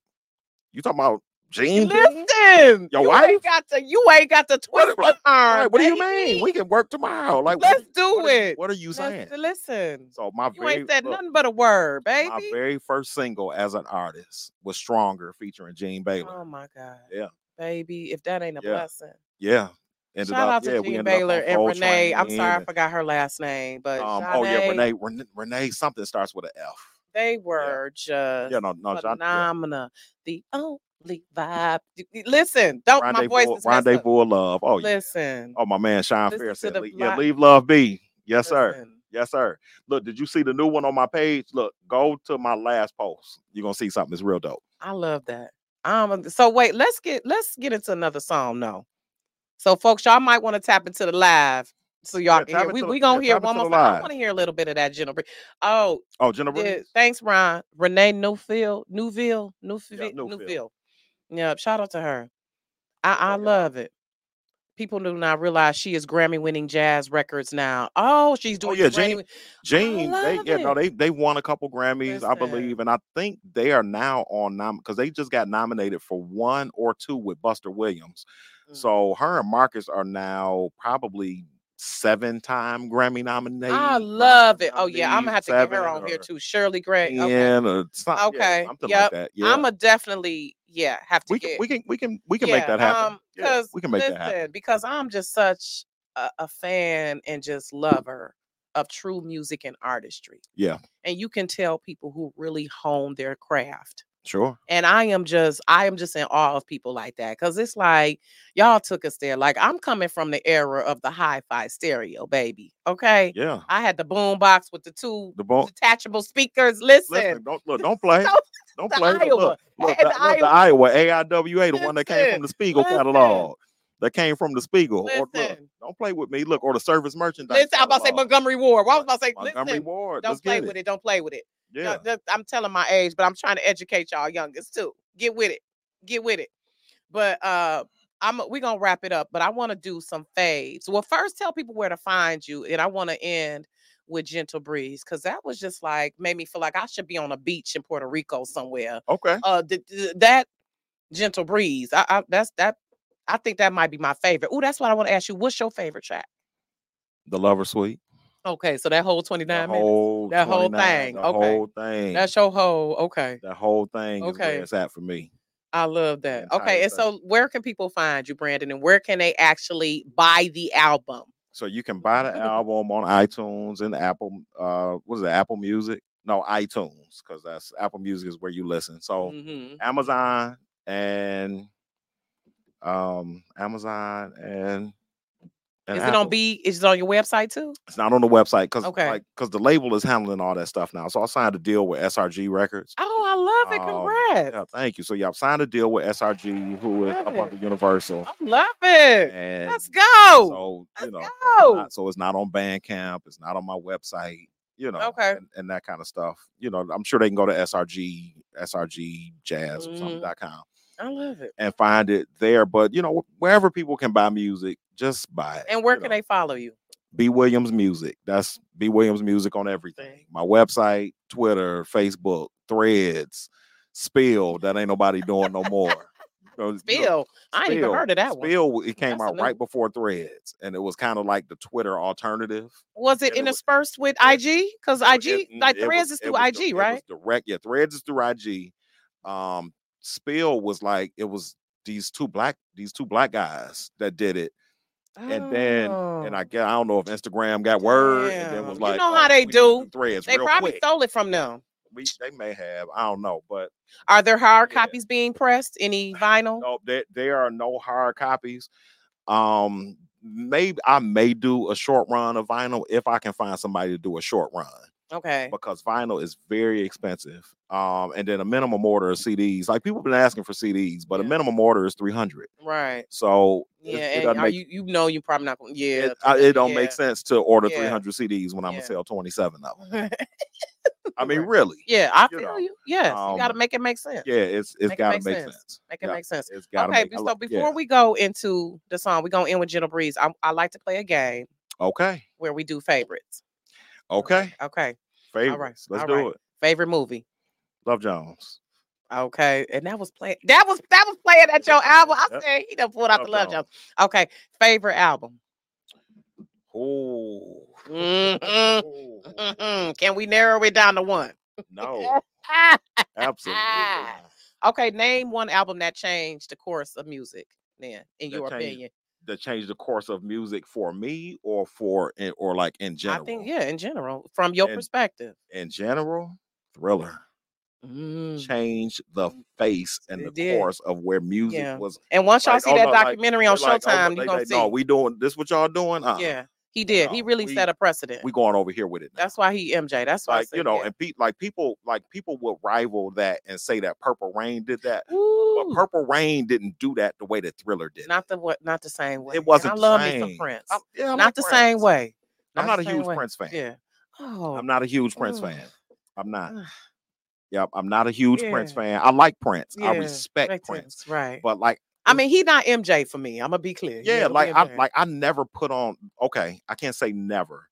A: "You talking about Jean?"
B: Listen,
A: Your
B: you
A: wife?
B: ain't got to. You ain't got to twist
A: what-
B: arm.
A: Right, what do you mean? We can work tomorrow. Like,
B: Let's
A: what,
B: do
A: what
B: it.
A: what are you saying?
B: Let's- Listen,
A: So my
B: you
A: very
B: ain't said
A: look,
B: nothing but a word, baby.
A: my very first single as an artist was "Stronger" featuring Jean Baylor.
B: Oh my God.
A: Yeah.
B: Baby, if that ain't a
A: Yeah.
B: blessing.
A: Yeah, ended
B: Shout
A: up.
B: out to
A: yeah,
B: Jean Baylor and Renee. I'm sorry I forgot her last name, but
A: Um, oh yeah, Renee, Renee. Renee. Something starts with an F.
B: they were just
A: Yeah, no, no, John, yeah.
B: phenomenal. The only vibe. Listen, don't my voice
A: Rendezvous,
B: is
A: rendezvous of love. Oh yeah.
B: Listen.
A: Oh my man, Sean Fair said,
B: the
A: "Yeah, leave love be." Yes, sir. Yes, sir. Look, did you see the new one on my page? Look, go to my last post. You're gonna see something that's real dope.
B: I love that. Um, so wait, let's get let's get into another song. No, so folks, y'all might want to tap into the live so y'all
A: Yeah,
B: can hear. We we gonna
A: yeah,
B: hear one more. I want to hear a little bit of that Jenna. Oh,
A: Oh, Jennifer.
B: yeah, thanks, Ron. Renee Newfield, Newville, Newfield,
A: Yeah, Newfield.
B: Newfield. Yeah, shout out to her. I I love it. People do not realize she is Grammy winning jazz records now. Oh, she's oh, doing Oh,
A: yeah,
B: Grammy
A: Jane- Jane, they yeah, no, they they won a couple Grammys, I believe, and I think they are now on nom because they just got nominated for one or two with Buster Williams.
B: Mm.
A: So her and Marcus are now probably seven time Grammy nominated.
B: I love it. Oh yeah, I'm gonna have to get her on here too. Shirley Gray. Okay.
A: 10 or yeah,
B: Okay,
A: something
B: yep.
A: like that. Yeah,
B: I'm gonna definitely yeah have to
A: we
B: get
A: can we can we can we can make that happen.
B: Um,
A: Yeah,
B: because
A: we can make
B: listen,
A: that happen.
B: because I'm just such a, a fan and just lover of true music and artistry.
A: Yeah.
B: And you can tell people who really hone their craft.
A: Sure.
B: And I am just, I am just in awe of people like that. Cause it's like y'all took us there. Like I'm coming from the era of the hi-fi stereo, baby. Okay.
A: Yeah.
B: I had the boom box with the two
A: The bone.
B: detachable speakers. Listen,
A: Listen, don't look, don't play.
B: Don't-
A: Don't play. Look,
B: Aiwa.
A: Look, look, the,
B: the
A: look, the Iowa AIWA, the one that came from the Spiegel
B: listen.
A: catalog. That came from the Spiegel. Or look, don't play with me. Look, or the service merchandise.
B: listen. I'm about to say. Montgomery Ward. Well, I was about to say,
A: Montgomery
B: listen,
A: Ward.
B: don't
A: Let's
B: play with it. Don't play with it.
A: Yeah.
B: I'm telling my age, but I'm trying to educate y'all youngest too. Get with it. Get with it. But uh I'm we're gonna wrap it up, but I want to do some faves. Well, first tell people where to find you, and I want to end with Gentle Breeze because that was just like made me feel like I should be on a beach in Puerto Rico somewhere.
A: Okay.
B: Uh, th- th- that Gentle Breeze, I, I that's that. I think that might be my favorite. Oh, that's what I want to ask you. What's your favorite track?
A: The Lover Suite.
B: Okay, so that whole 29
A: The
B: minutes.
A: whole,
B: That whole thing,
A: The
B: okay.
A: whole thing.
B: That's your whole. Okay,
A: the whole thing is
B: Okay.
A: where it's at for me.
B: I love that. Okay, and
A: thing.
B: so where can people find you, Brandon, and where can they actually buy the album?
A: So you can buy the album on iTunes and Apple. Uh, what is it? Apple Music? No, iTunes, because that's Apple Music is where you listen. So
B: Mhm.
A: Amazon and um Amazon and,
B: Is it on B? Is it on your website too?
A: It's not on the website because
B: Okay.
A: like because the label is handling all that stuff now. So I signed a deal with SRG Records.
B: Oh, I love it.
A: Um,
B: Congrats.
A: Yeah, thank you. So yeah, I've signed a deal with SRG, who is up under Universal,
B: I love it.
A: and
B: Let's go.
A: so you
B: let's
A: know, so it's, not, so it's not on Bandcamp, it's not on my website, you know,
B: Okay.
A: and, and that kind of stuff. You know, I'm sure they can go to SRG, SRG Jazz or
B: Mhm.
A: something dot
B: I love it.
A: and find it there. But you know, wherever people can buy music, just buy it.
B: And where can
A: know.
B: they follow you?
A: B Williams Music. That's B Williams Music on everything. My website, Twitter, Facebook, Threads, Spill. That ain't nobody doing no more. Know, you know,
B: Spill. I ain't even heard of that one.
A: Spill, it came
B: That's
A: out right before Threads, and it was kind of like the Twitter alternative.
B: Was it
A: and it was-
B: interspersed with IG? Because IG,
A: it-
B: like
A: it
B: Threads
A: was-
B: is through
A: was
B: IG, right?
A: direct, yeah. Threads is through IG. Um, Spill was like it was these two black these two black guys that did it, and then and
B: Oh,
A: I get I don't know if Instagram got word and then was
B: Damn. You
A: like,
B: know how
A: "Oh,
B: they do.
A: Threads
B: they probably
A: quick.
B: stole it from them.
A: We, they may have I don't know, but
B: Are there hard
A: Yeah.
B: copies being pressed? Any vinyl?
A: no, there there are no hard copies. Um, maybe I may do a short run of vinyl if I can find somebody to do a short run.
B: Okay.
A: because vinyl is very expensive. Um, and then a minimum order of CDs, like people have been asking for CDs, but a minimum order is 300.
B: Right.
A: So
B: Yeah.
A: it,
B: and
A: make
B: you you know you're probably not gonna yeah.
A: it, I- it don't
B: yeah.
A: make sense to order
B: Yeah.
A: 300 CDs when I'm
B: Yeah.
A: gonna sell 27 of them. I mean, really?
B: Yeah, I
A: you
B: feel
A: know,
B: you. Yes. you gotta
A: um,
B: make it make sense.
A: Yeah, it's it's
B: it
A: gotta
B: make
A: make
B: sense.
A: sense.
B: Make it
A: Yeah,
B: make sense.
A: It's gotta
B: Okay,
A: make.
B: So before
A: yeah.
B: we go into the song, we're gonna end with Gentle Breeze. I, I like to play a game
A: okay,
B: where we do favorites.
A: okay,
B: Okay.
A: Favorites. Let's
B: all
A: do
B: right.
A: it.
B: Favorite movie.
A: Love Jones.
B: Okay. And that was playing that was that was playing at your album. I
A: Yep.
B: said he done pulled out the
A: Love
B: love Jones. Okay. Favorite album.
A: Oh,
B: Mhm, mhm. Can we narrow it down to one?
A: no, absolutely.
B: Okay, name one album that changed the course of music. Then, in
A: That
B: your
A: changed
B: opinion,
A: that changed the course of music for me or for or like in general
B: I think yeah, in general, from your
A: And-
B: perspective.
A: in general thriller
B: Mm.
A: changed the face and
B: It
A: the
B: did.
A: course of where music
B: Yeah.
A: was
B: And once y'all
A: like,
B: see
A: oh,
B: that
A: no, like,
B: documentary on
A: they're like, oh,
B: Showtime,
A: they-
B: you're gonna
A: they-
B: see.
A: no we doing this what y'all doing uh
B: yeah, he did. he really
A: we-
B: set a precedent.
A: we going over here with it now.
B: That's why he MJ. That's why I
A: like you know
B: yeah.
A: and pe- like people like people would rival that and say that purple rain did that but purple rain didn't do that the way that thriller did
B: not the what, not the same way. It
A: wasn't
B: I
A: the
B: love me some Prince.
A: I'm- yeah, I
B: not the same way.
A: i'm not a huge
B: way.
A: prince fan
B: Yeah. Oh,
A: i'm not a huge prince
B: mm.
A: fan i'm not Yep, I'm not a huge Prince fan. I like Prince. I respect
B: makes
A: Prince.
B: sense, Right.
A: But like
B: I mean, he not MJ for me. I'm gonna be clear.
A: Yeah, like I like I never put on okay, I can't say never,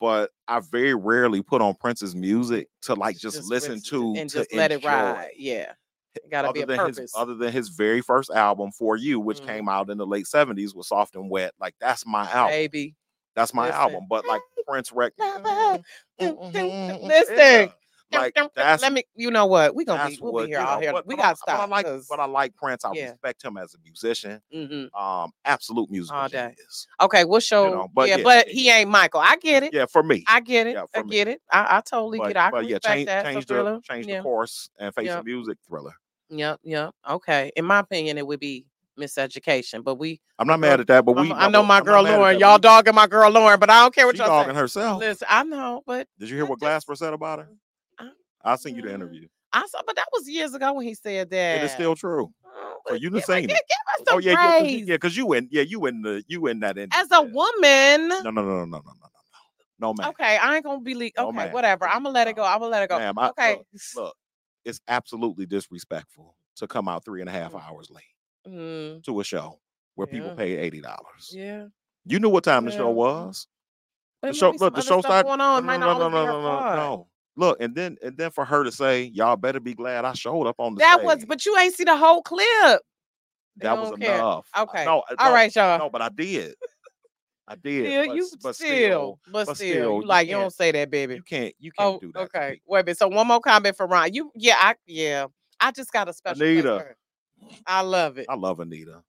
A: but I very rarely put on Prince's music to like just, listen to
B: and
A: to
B: just let it ride. Yeah, it gotta be a purpose.
A: his other than his very first album for you, which
B: Mhm.
A: came out in the late 70s with Soft and Wet. Like that's my album.
B: Baby,
A: That's my
B: listen.
A: album. But like Prince record.
B: Lover,
A: Mhm,
B: listen.
A: Like, that's-
B: let me. You know what? We gonna be. We'll
A: what
B: be here all
A: know,
B: here. we
A: but I-
B: gotta
A: but I
B: stop.
A: like,
B: 'cause-
A: but I like Prince. I
B: Yeah.
A: respect him as a musician.
B: mhm.
A: Um, absolute musical
B: All day. Okay, we'll show.
A: know, but
B: yeah,
A: yeah,
B: but he ain't Michael. I get it.
A: Yeah, for me.
B: I get it. I get it. I, I totally
A: but,
B: get it. I
A: but yeah, change
B: that.
A: change the change the course and face the music thriller.
B: Yep, yep. Okay. In my opinion, it would be miseducation. But we
A: I'm not mad at that, but we.
B: I'm- I know my
A: I'm
B: girl Lauren. Y'all dogging my girl Lauren, but I don't care what
A: She
B: y'all
A: dogging
B: say.
A: herself.
B: Listen, I know, but
A: Did you hear what Glasper said about her? I'll send you the
B: mm.
A: interview.
B: I saw, but that was years ago when he said that.
A: It is still true.
B: Oh, For
A: you to
B: say
A: it. oh yeah, yeah, cause, yeah, because you went. yeah, you went. the, you went that. in.
B: As a woman.
A: No, no, no, no, no, no, no. No, no, man.
B: Okay, I ain't gonna be
A: leaked.
B: Okay,
A: no,
B: whatever. I'm gonna let it go. I'm gonna let it go.
A: Ma'am, I,
B: okay.
A: Look, look, it's absolutely disrespectful to come out three and a half
B: mm.
A: hours late
B: mm.
A: to a show where
B: yeah.
A: people pay eighty dollars.
B: Yeah.
A: You knew what time yeah. the show was.
B: But
A: the show, look, the show started. No, no, no, no, no, no,
B: no,
A: no. Look, and then and then for her to say, "Y'all better be glad I showed up on the
B: That
A: stage."
B: was, but you ain't see the whole clip. They
A: that was
B: care.
A: enough.
B: Okay.
A: No,
B: All
A: no,
B: right, y'all.
A: No, but I did. I did.
B: Still,
A: but,
B: you
A: but
B: still, but,
A: but
B: still,
A: still,
B: you like you don't say that, baby.
A: you can't. You can't
B: Oh,
A: do that.
B: okay. Wait a minute. So one more comment for Ron. You, yeah, I, yeah, I just got a special.
A: Anita.
B: I love it.
A: I love Anita.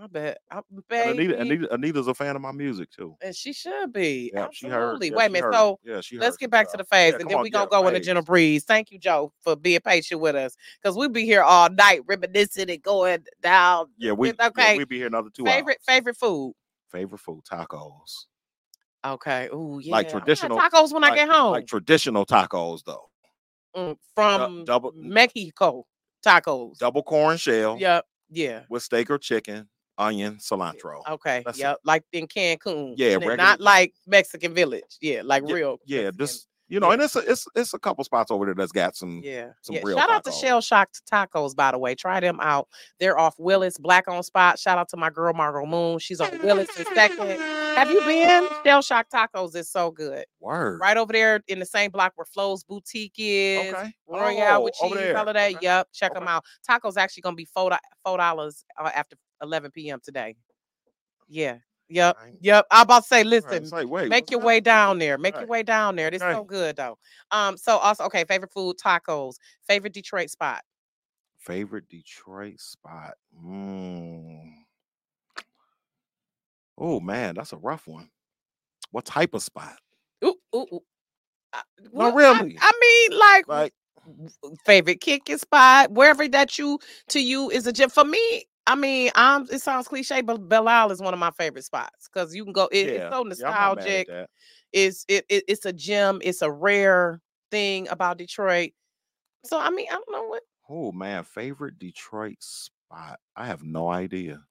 B: I bet. I, baby,
A: Anita, Anita, Anita's a fan of my music too.
B: and she should be.
A: Yeah, she heard. Yeah,
B: Wait a minute.
A: heard-
B: So
A: yeah, she
B: let's get back to the phase,
A: Yeah,
B: and then we're gonna go into
A: phase.
B: Gentle Breeze. Thank you, Joe, for being patient with us. Because we'll be here all night reminiscing and going down.
A: Yeah, we
B: okay.
A: we'll be here another two
B: favorite
A: hours.
B: favorite favorite food.
A: favorite food tacos.
B: Okay. Oh yeah.
A: Like
B: I'm gonna have
A: traditional-
B: tacos when I get home.
A: Like traditional tacos though.
B: Mm, from
A: double-
B: Mexico tacos.
A: Double corn shell
B: Yep. Yeah.
A: with steak or chicken, onion, cilantro.
B: Okay.
A: That's it.
B: Like in Cancun.
A: Yeah, regular-
B: Not like Mexican Village. Yeah. Like
A: Yeah,
B: real.
A: Yeah,
B: Mexican.
A: just you know,
B: yeah.
A: and it's a, it's it's a couple spots over there that's got some.
B: Yeah.
A: some
B: yeah.
A: real
B: Shout out to. Shell Shock Tacos, by the way. Try them out. They're off Willis, black on spot. Shout out to my girl Margot Moon. She's on Willis second. Have you been? Shell Shock Tacos is so good.
A: Word.
B: Right over there in the same block where Flo's Boutique is.
A: Okay.
B: Royale with
A: Oh, over
B: cheese, all of that.
A: Okay.
B: Yep, check them out. Tacos actually gonna be four four dollars uh, after eleven p.m. today. Yeah, yep,
A: Right.
B: yep. I'm about to say, listen,
A: it's like,
B: make your way down there. Make your way down there. It's is so good though. Um, so also okay, favorite food tacos. Favorite Detroit spot.
A: Favorite Detroit spot. Mm. Oh man, that's a rough one. What type of spot?
B: Ooh, ooh, ooh. Uh,
A: No,
B: well, I-
A: really.
B: I, mean, like,
A: Like,
B: favorite kicking spot, wherever that you to you is a gym. For me, I mean, I'm. It sounds cliche, but Belle Isle is one of my favorite spots because you can go. It,
A: yeah,
B: It's so
A: yeah, I'm mad at
B: nostalgic.
A: that.
B: it's it, it it's a gym. It's a rare thing about Detroit. So I mean, I don't know what.
A: Oh man, favorite Detroit spot. I have no idea.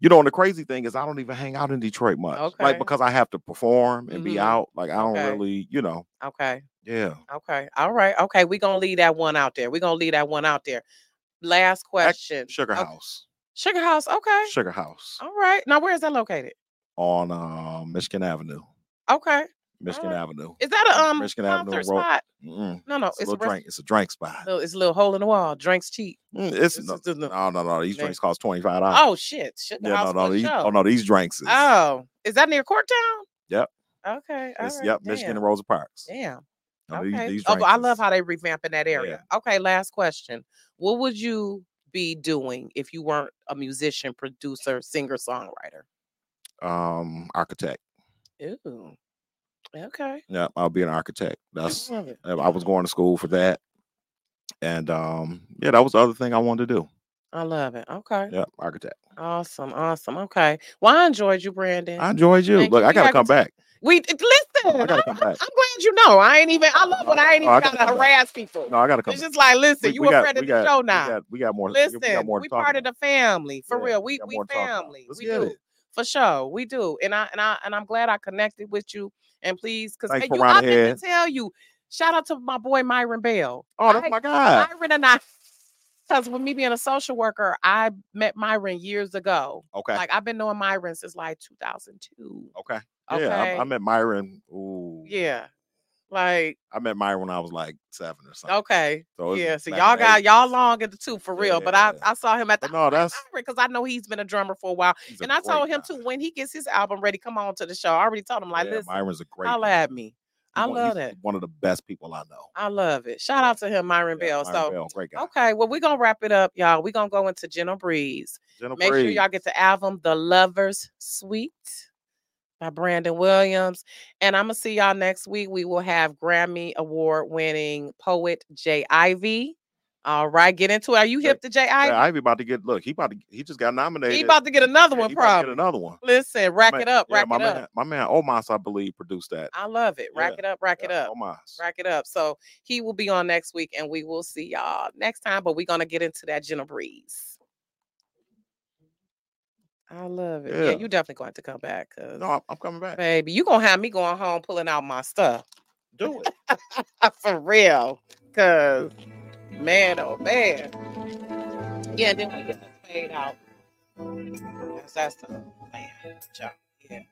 A: You know, and the crazy thing is I don't even hang out in Detroit much.
B: Okay.
A: Like because I have to perform and be
B: Mhm.
A: out. Like I don't
B: Okay.
A: really, you know.
B: Okay,
A: Yeah.
B: okay, all right, okay. We're gonna leave that one out there. We're gonna leave that one out there. Last question.
A: Sugar
B: Okay.
A: House.
B: Sugar House. Okay.
A: Sugar House
B: All right. Now where is that located?
A: on uh, Michigan Avenue.
B: Okay.
A: Michigan
B: right.
A: Avenue.
B: Is that a um
A: Michigan Avenue
B: spot?
A: Mm-mm.
B: No, no.
A: It's,
B: It's,
A: a
B: a
A: drink. It's a drink spot.
B: little- it's a little hole in the wall. Drinks cheap.
A: Mm, It's
B: It's
A: no,
B: just a-
A: no, no, no. These
B: Man.
A: drinks cost twenty five dollars.
B: Oh shit.
A: Yeah, no, no. These,
B: show.
A: oh no, these drinks is.
B: Oh, is that near Corktown?
A: Yep.
B: Okay. all
A: it's,
B: right,
A: yep, Michigan and Rosa Parks.
B: Damn.
A: No,
B: Okay.
A: these
B: oh, but I love how they revamping that area. Okay, last question. What would you be doing if you weren't a musician, producer, singer, songwriter?
A: um architect.
B: Ooh. Okay.
A: Yeah, I'll be an architect. That's uh, I was going to school for that. And um yeah, that was the other thing I wanted to do.
B: I love it. Okay.
A: Yeah, architect.
B: Awesome. Awesome. Okay. Well, I enjoyed you, Brandon.
A: I enjoyed you.
B: Thank
A: Look,
B: you.
A: I gotta come back.
B: We listen.
A: Oh, I gotta
B: I'm,
A: come back.
B: I'm glad you know. I ain't even. I love when oh, I ain't
A: Oh, I
B: even
A: gotta
B: gotta harass people.
A: No, I gotta come
B: It's
A: back.
B: just like, listen,
A: We-
B: you
A: we
B: a
A: got-
B: friend of the
A: got-
B: show
A: we
B: now.
A: got- We got more. we
B: Listen,
A: got more
B: we part of the family for
A: Yeah,
B: real.
A: we
B: We we
A: more to talk about.
B: family. We do
A: it.
B: for sure. We do, and I and I and I'm glad I connected with you. And please, because
A: for
B: you, I
A: rounding
B: meant
A: ahead.
B: to tell you, shout out to my boy Myron Bell.
A: Oh, that's
B: I-
A: my guy.
B: Myron and I, because with me being a social worker, I met Myron years ago.
A: Okay.
B: Like I've been knowing Myron since like 2002.
A: okay. Yeah,
B: Okay.
A: I, I met Myron. Ooh.
B: Yeah. Like,
A: I met Myron when I was like seven or something.
B: okay.
A: So
B: yeah. So y'all got
A: 80s.
B: y'all long in the tooth for real. But I,
A: Yeah.
B: I saw him at the
A: But no, that's
B: because I know he's been a drummer for a while.
A: a
B: And I told him
A: guy.
B: too, when he gets his album ready, come on to the show. I already told him, like,
A: yeah,
B: listen,
A: Myron's a great.
B: holla at me. I
A: one-
B: love that.
A: One of the best people I know.
B: I love it. Shout out to him, Myron
A: Yeah,
B: Bell.
A: Myron
B: so
A: Bell, great guy.
B: okay, well, we're gonna wrap it up, y'all. We're gonna go into Gentle Breeze.
A: Jenna
B: Make sure y'all get the album The Lovers Suite by Brandon Williams. And I'm gonna see y'all next week. We will have Grammy Award winning poet J. Ivy. All right, get into it. Are you hip to J. Ivy?
A: Yeah, Ivy about to get look. He about to. He just got nominated.
B: he about to get another
A: Yeah,
B: one,
A: to
B: probably.
A: get another one.
B: Listen, rack
A: My-
B: it up,
A: yeah,
B: rack
A: my
B: it
A: man,
B: up.
A: My man Omas, I believe, produced that.
B: I love it. Rack
A: Yeah,
B: it up, rack it up.
A: Omas.
B: rack it up. So he will be on next week, and we will see y'all next time. But we're gonna get into that gentle breeze. I love it. Yeah,
A: Yeah.
B: you definitely going to have to come back, cause
A: No, I'm, I'm coming back.
B: baby, you gonna have me going home pulling out my stuff
A: Do it.
B: for real. Cause man, oh man, yeah. Then we get paid out. That's that's the man. Yeah.